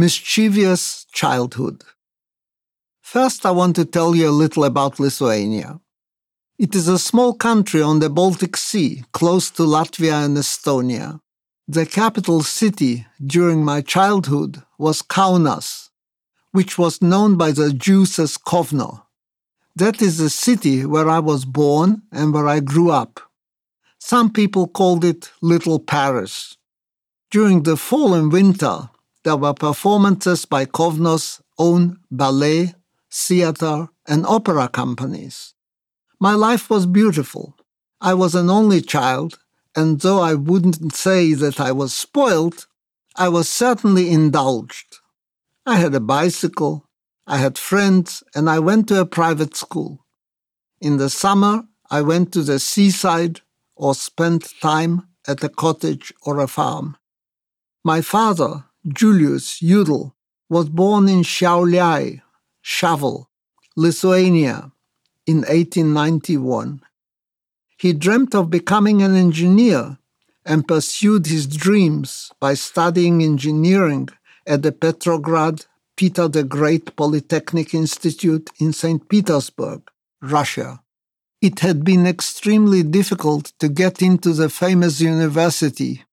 Mischievous Childhood. First, I want to tell you a little about Lithuania. It is a small country on the Baltic Sea, close to Latvia and Estonia. The capital city during my childhood was Kaunas, which was known by the Jews as Kovno. That is the city where I was born and where I grew up. Some people called it Little Paris. During the fall and winter, there were performances by Kovno's own ballet, theater, and opera companies. My life was beautiful. I was an only child, and though I wouldn't say that I was spoiled, I was certainly indulged. I had a bicycle, I had friends, and I went to a private school. In the summer, I went to the seaside or spent time at a cottage or a farm. My father, Julius Judel, was born in Šiauliai, Šavel, Lithuania, in 1891. He dreamt of becoming an engineer and pursued his dreams by studying engineering at the Petrograd Peter the Great Polytechnic Institute in St. Petersburg, Russia. It had been extremely difficult to get into the famous university.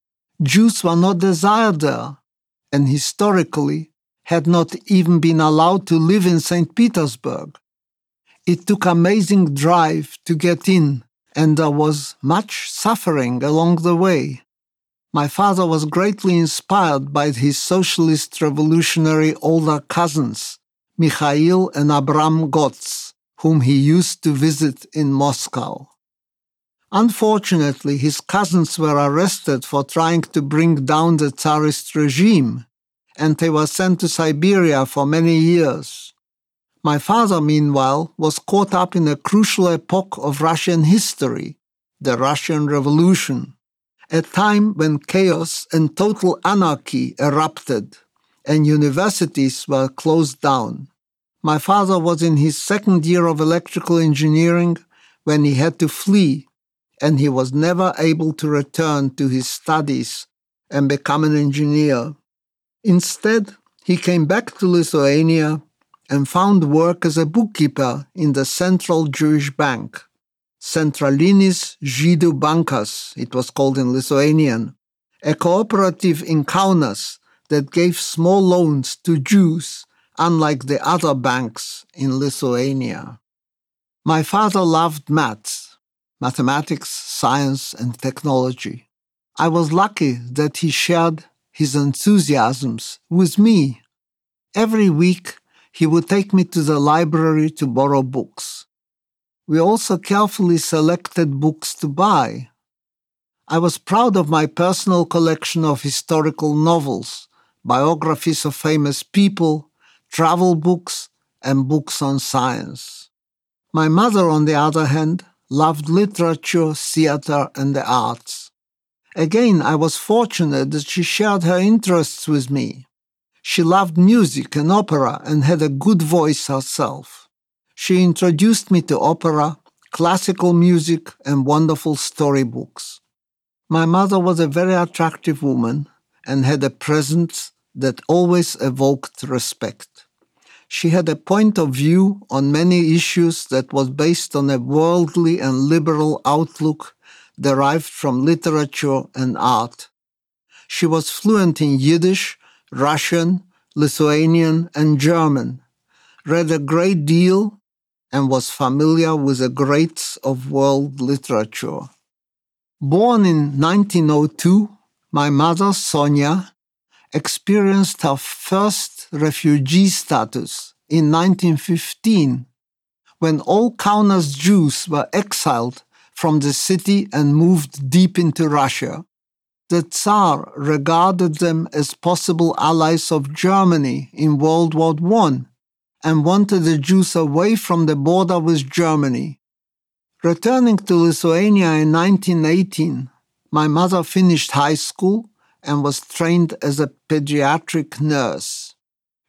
Jews were not desired there, and historically had not even been allowed to live in St. Petersburg. It took amazing drive to get in, and there was much suffering along the way. My father was greatly inspired by his socialist revolutionary older cousins, Mikhail and Abram Gotz, whom he used to visit in Moscow. Unfortunately, his cousins were arrested for trying to bring down the Tsarist regime, and they were sent to Siberia for many years. My father, meanwhile, was caught up in a crucial epoch of Russian history, the Russian Revolution, a time when chaos and total anarchy erupted and universities were closed down. My father was in his second year of electrical engineering when he had to flee, and he was never able to return to his studies and become an engineer. Instead, he came back to Lithuania and found work as a bookkeeper in the Central Jewish Bank. Centralinis Žydų Bankas, it was called in Lithuanian, a cooperative in Kaunas that gave small loans to Jews, unlike the other banks in Lithuania. My father loved maths, mathematics, science, and technology. I was lucky that he shared his enthusiasms with me. Every week, he would take me to the library to borrow books. We also carefully selected books to buy. I was proud of my personal collection of historical novels, biographies of famous people, travel books, and books on science. My mother, on the other hand, loved literature, theater, and the arts. Again, I was fortunate that she shared her interests with me. She loved music and opera and had a good voice herself. She introduced me to opera, classical music, and wonderful storybooks. My mother was a very attractive woman and had a presence that always evoked respect. She had a point of view on many issues that was based on a worldly and liberal outlook derived from literature and art. She was fluent in Yiddish, Russian, Lithuanian, and German, read a great deal, and was familiar with the greats of world literature. Born in 1902, my mother, Sonia, experienced her first refugee status in 1915 when all Kaunas Jews were exiled from the city and moved deep into Russia the Tsar regarded them as possible allies of Germany in World War I and wanted the Jews away from the border with Germany. Returning to Lithuania in 1918, my mother finished high school and was trained as a pediatric nurse.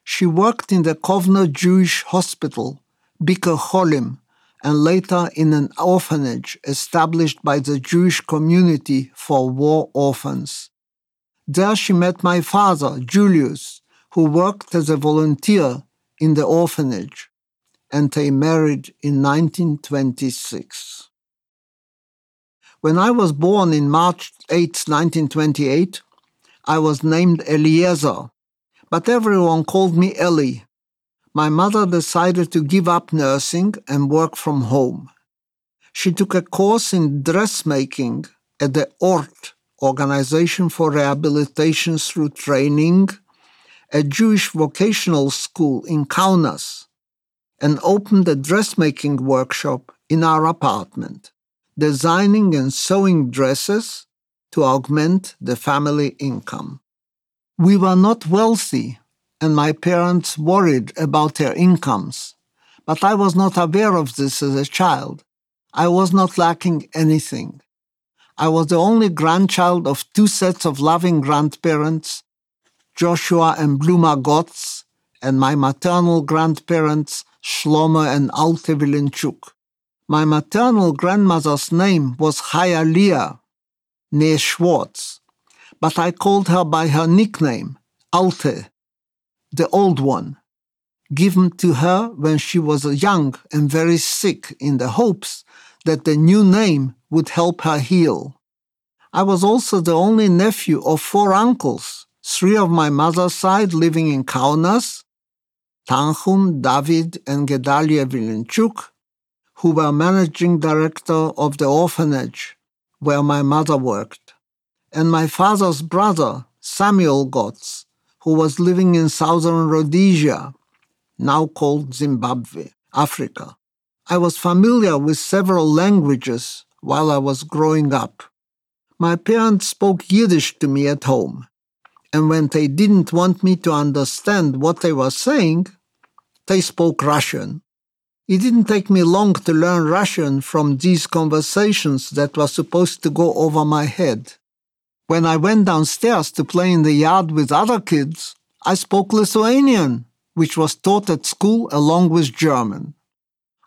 She worked in the Kovno Jewish Hospital, Bikur Cholim, and later in an orphanage established by the Jewish community for war orphans. There she met my father, Julius, who worked as a volunteer in the orphanage, and they married in 1926. When I was born in March 8, 1928, I was named Eliezer, but everyone called me Elly. My mother decided to give up nursing and work from home. She took a course in dressmaking at the ORT, Organization for Rehabilitation Through Training, a Jewish vocational school in Kaunas, and opened a dressmaking workshop in our apartment, designing and sewing dresses to augment the family income. We were not wealthy, and my parents worried about their incomes, but I was not aware of this as a child. I was not lacking anything. I was the only grandchild of two sets of loving grandparents, Joshua and Bluma Gotz, and my maternal grandparents, Shlomo and Alte Vilenchuk. My maternal grandmother's name was Chaya near Schwartz, but I called her by her nickname, Alte, the old one, given to her when she was young and very sick in the hopes that the new name would help her heal. I was also the only nephew of four uncles, three of my mother's side living in Kaunas, Tanchum, David, and Gedalia Vilenchuk, who were managing director of the orphanage where my mother worked, and my father's brother, Samuel Gotz, who was living in southern Rhodesia, now called Zimbabwe, Africa. I was familiar with several languages while I was growing up. My parents spoke Yiddish to me at home, and when they didn't want me to understand what they were saying, they spoke Russian. It didn't take me long to learn Russian from these conversations that were supposed to go over my head. When I went downstairs to play in the yard with other kids, I spoke Lithuanian, which was taught at school along with German.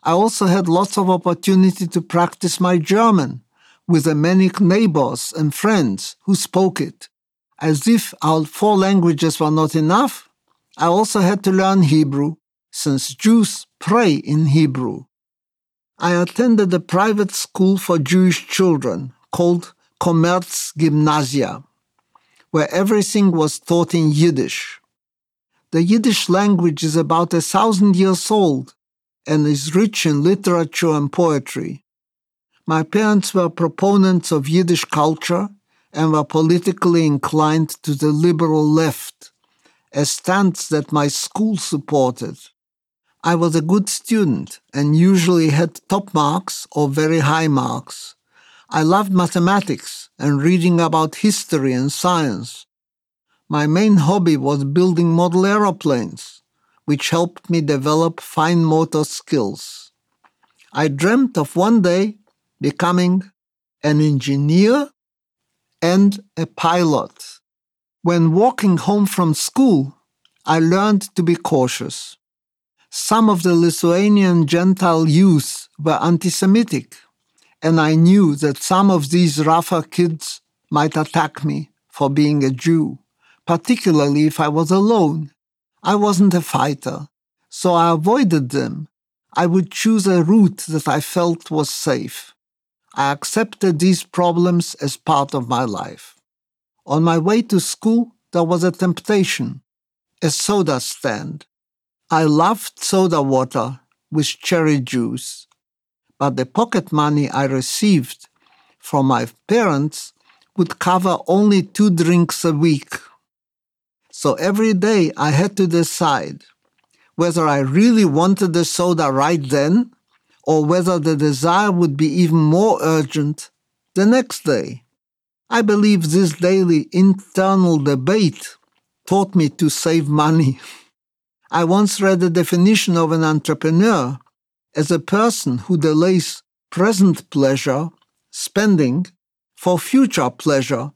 I also had lots of opportunity to practice my German with the many neighbors and friends who spoke it. As if our four languages were not enough, I also had to learn Hebrew, since Jews pray in Hebrew. I attended a private school for Jewish children called Commerz Gymnasia, where everything was taught in Yiddish. The Yiddish language is about a thousand years old and is rich in literature and poetry. My parents were proponents of Yiddish culture and were politically inclined to the liberal left, a stance that my school supported. I was a good student and usually had top marks or very high marks. I loved mathematics and reading about history and science. My main hobby was building model aeroplanes, which helped me develop fine motor skills. I dreamt of one day becoming an engineer and a pilot. When walking home from school, I learned to be cautious some of the Lithuanian Gentile youth were anti Semitic, and I knew that some of these Rafa kids might attack me for being a Jew, particularly if I was alone. I wasn't a fighter, so I avoided them. I would choose a route that I felt was safe. I accepted these problems as part of my life. On my way to school, there was a temptation a soda stand. I loved soda water with cherry juice, but the pocket money I received from my parents would cover only two drinks a week. So every day I had to decide whether I really wanted the soda right then or whether the desire would be even more urgent the next day. I believe this daily internal debate taught me to save money. I once read a definition of an entrepreneur as a person who delays present pleasure, spending, for future pleasure,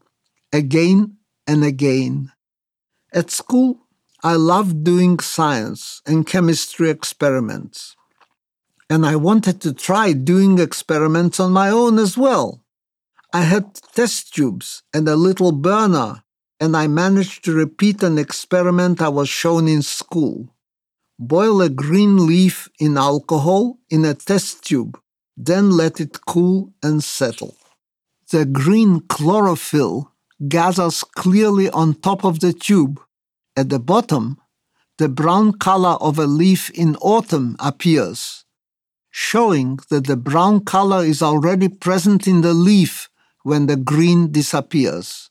again and again. At school, I loved doing science and chemistry experiments. And I wanted to try doing experiments on my own as well. I had test tubes and a little burner and I managed to repeat an experiment I was shown in school. Boil a green leaf in alcohol in a test tube, then let it cool and settle. The green chlorophyll gathers clearly on top of the tube. At the bottom, the brown color of a leaf in autumn appears, showing that the brown color is already present in the leaf when the green disappears.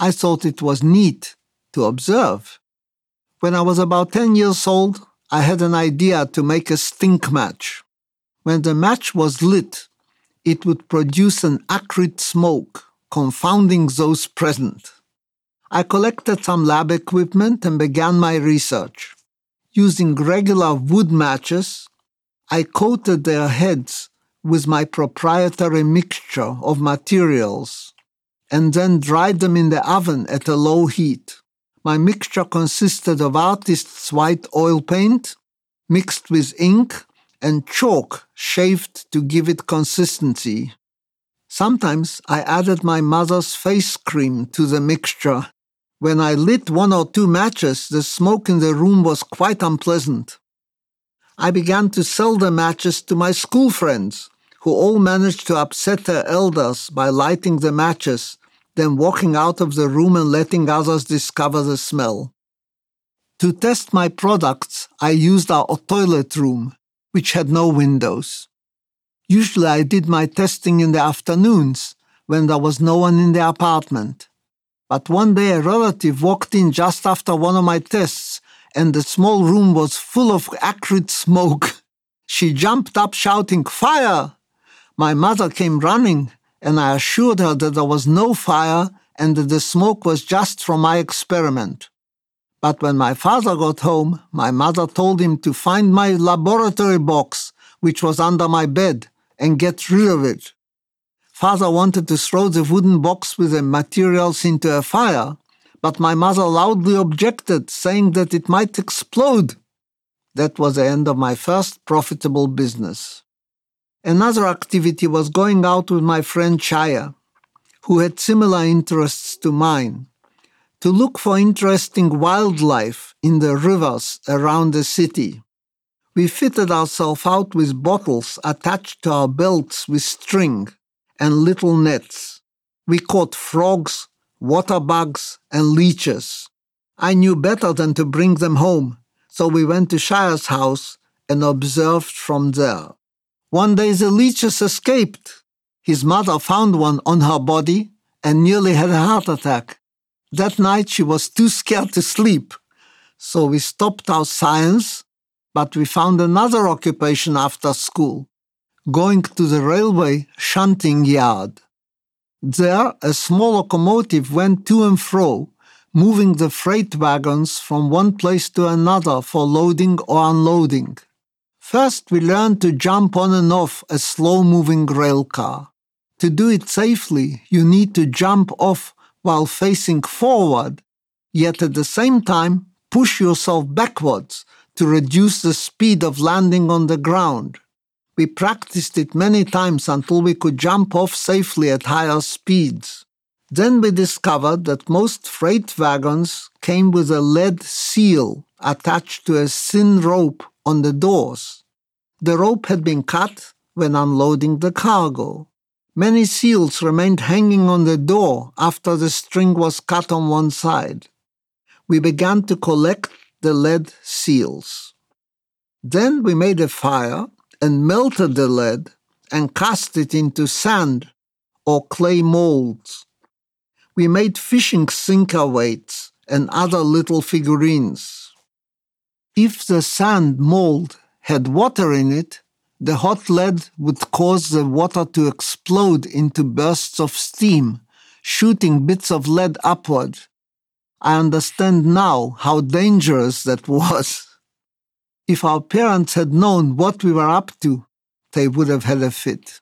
I thought it was neat to observe. When I was about 10 years old, I had an idea to make a stink match. When the match was lit, it would produce an acrid smoke, confounding those present. I collected some lab equipment and began my research. Using regular wood matches, I coated their heads with my proprietary mixture of materials and then dried them in the oven at a low heat. My mixture consisted of artist's white oil paint mixed with ink and chalk shaved to give it consistency. Sometimes I added my mother's face cream to the mixture. When I lit one or two matches, the smoke in the room was quite unpleasant. I began to sell the matches to my school friends, who all managed to upset their elders by lighting the matches, then walking out of the room and letting others discover the smell. To test my products, I used our toilet room, which had no windows. Usually I did my testing in the afternoons when there was no one in the apartment. But one day a relative walked in just after one of my tests and the small room was full of acrid smoke. She jumped up shouting, Fire! My mother came running and I assured her that there was no fire and that the smoke was just from my experiment. But when my father got home, my mother told him to find my laboratory box, which was under my bed, and get rid of it. Father wanted to throw the wooden box with the materials into a fire, but my mother loudly objected, saying that it might explode. That was the end of my first profitable business. Another activity was going out with my friend Chaya, who had similar interests to mine to look for interesting wildlife in the rivers around the city. We fitted ourselves out with bottles attached to our belts with string and little nets. We caught frogs, water bugs, and leeches. I knew better than to bring them home, so we went to Chaya's house and observed from there. One day the leeches escaped. His mother found one on her body and nearly had a heart attack. That night she was too scared to sleep, so we stopped our science, but we found another occupation after school going to the railway shunting yard. There, a small locomotive went to and fro, moving the freight wagons from one place to another for loading or unloading. First, we learned to jump on and off a slow moving rail car. To do it safely, you need to jump off while facing forward, yet at the same time push yourself backwards to reduce the speed of landing on the ground. We practiced it many times until we could jump off safely at higher speeds. Then we discovered that most freight wagons came with a lead seal attached to a thin rope on the doors. The rope had been cut when unloading the cargo. Many seals remained hanging on the door after the string was cut on one side. We began to collect the lead seals. Then we made a fire and melted the lead and cast it into sand or clay molds. We made fishing sinker weights and other little figurines. If the sand mold had water in it, the hot lead would cause the water to explode into bursts of steam, shooting bits of lead upward. I understand now how dangerous that was. If our parents had known what we were up to, they would have had a fit.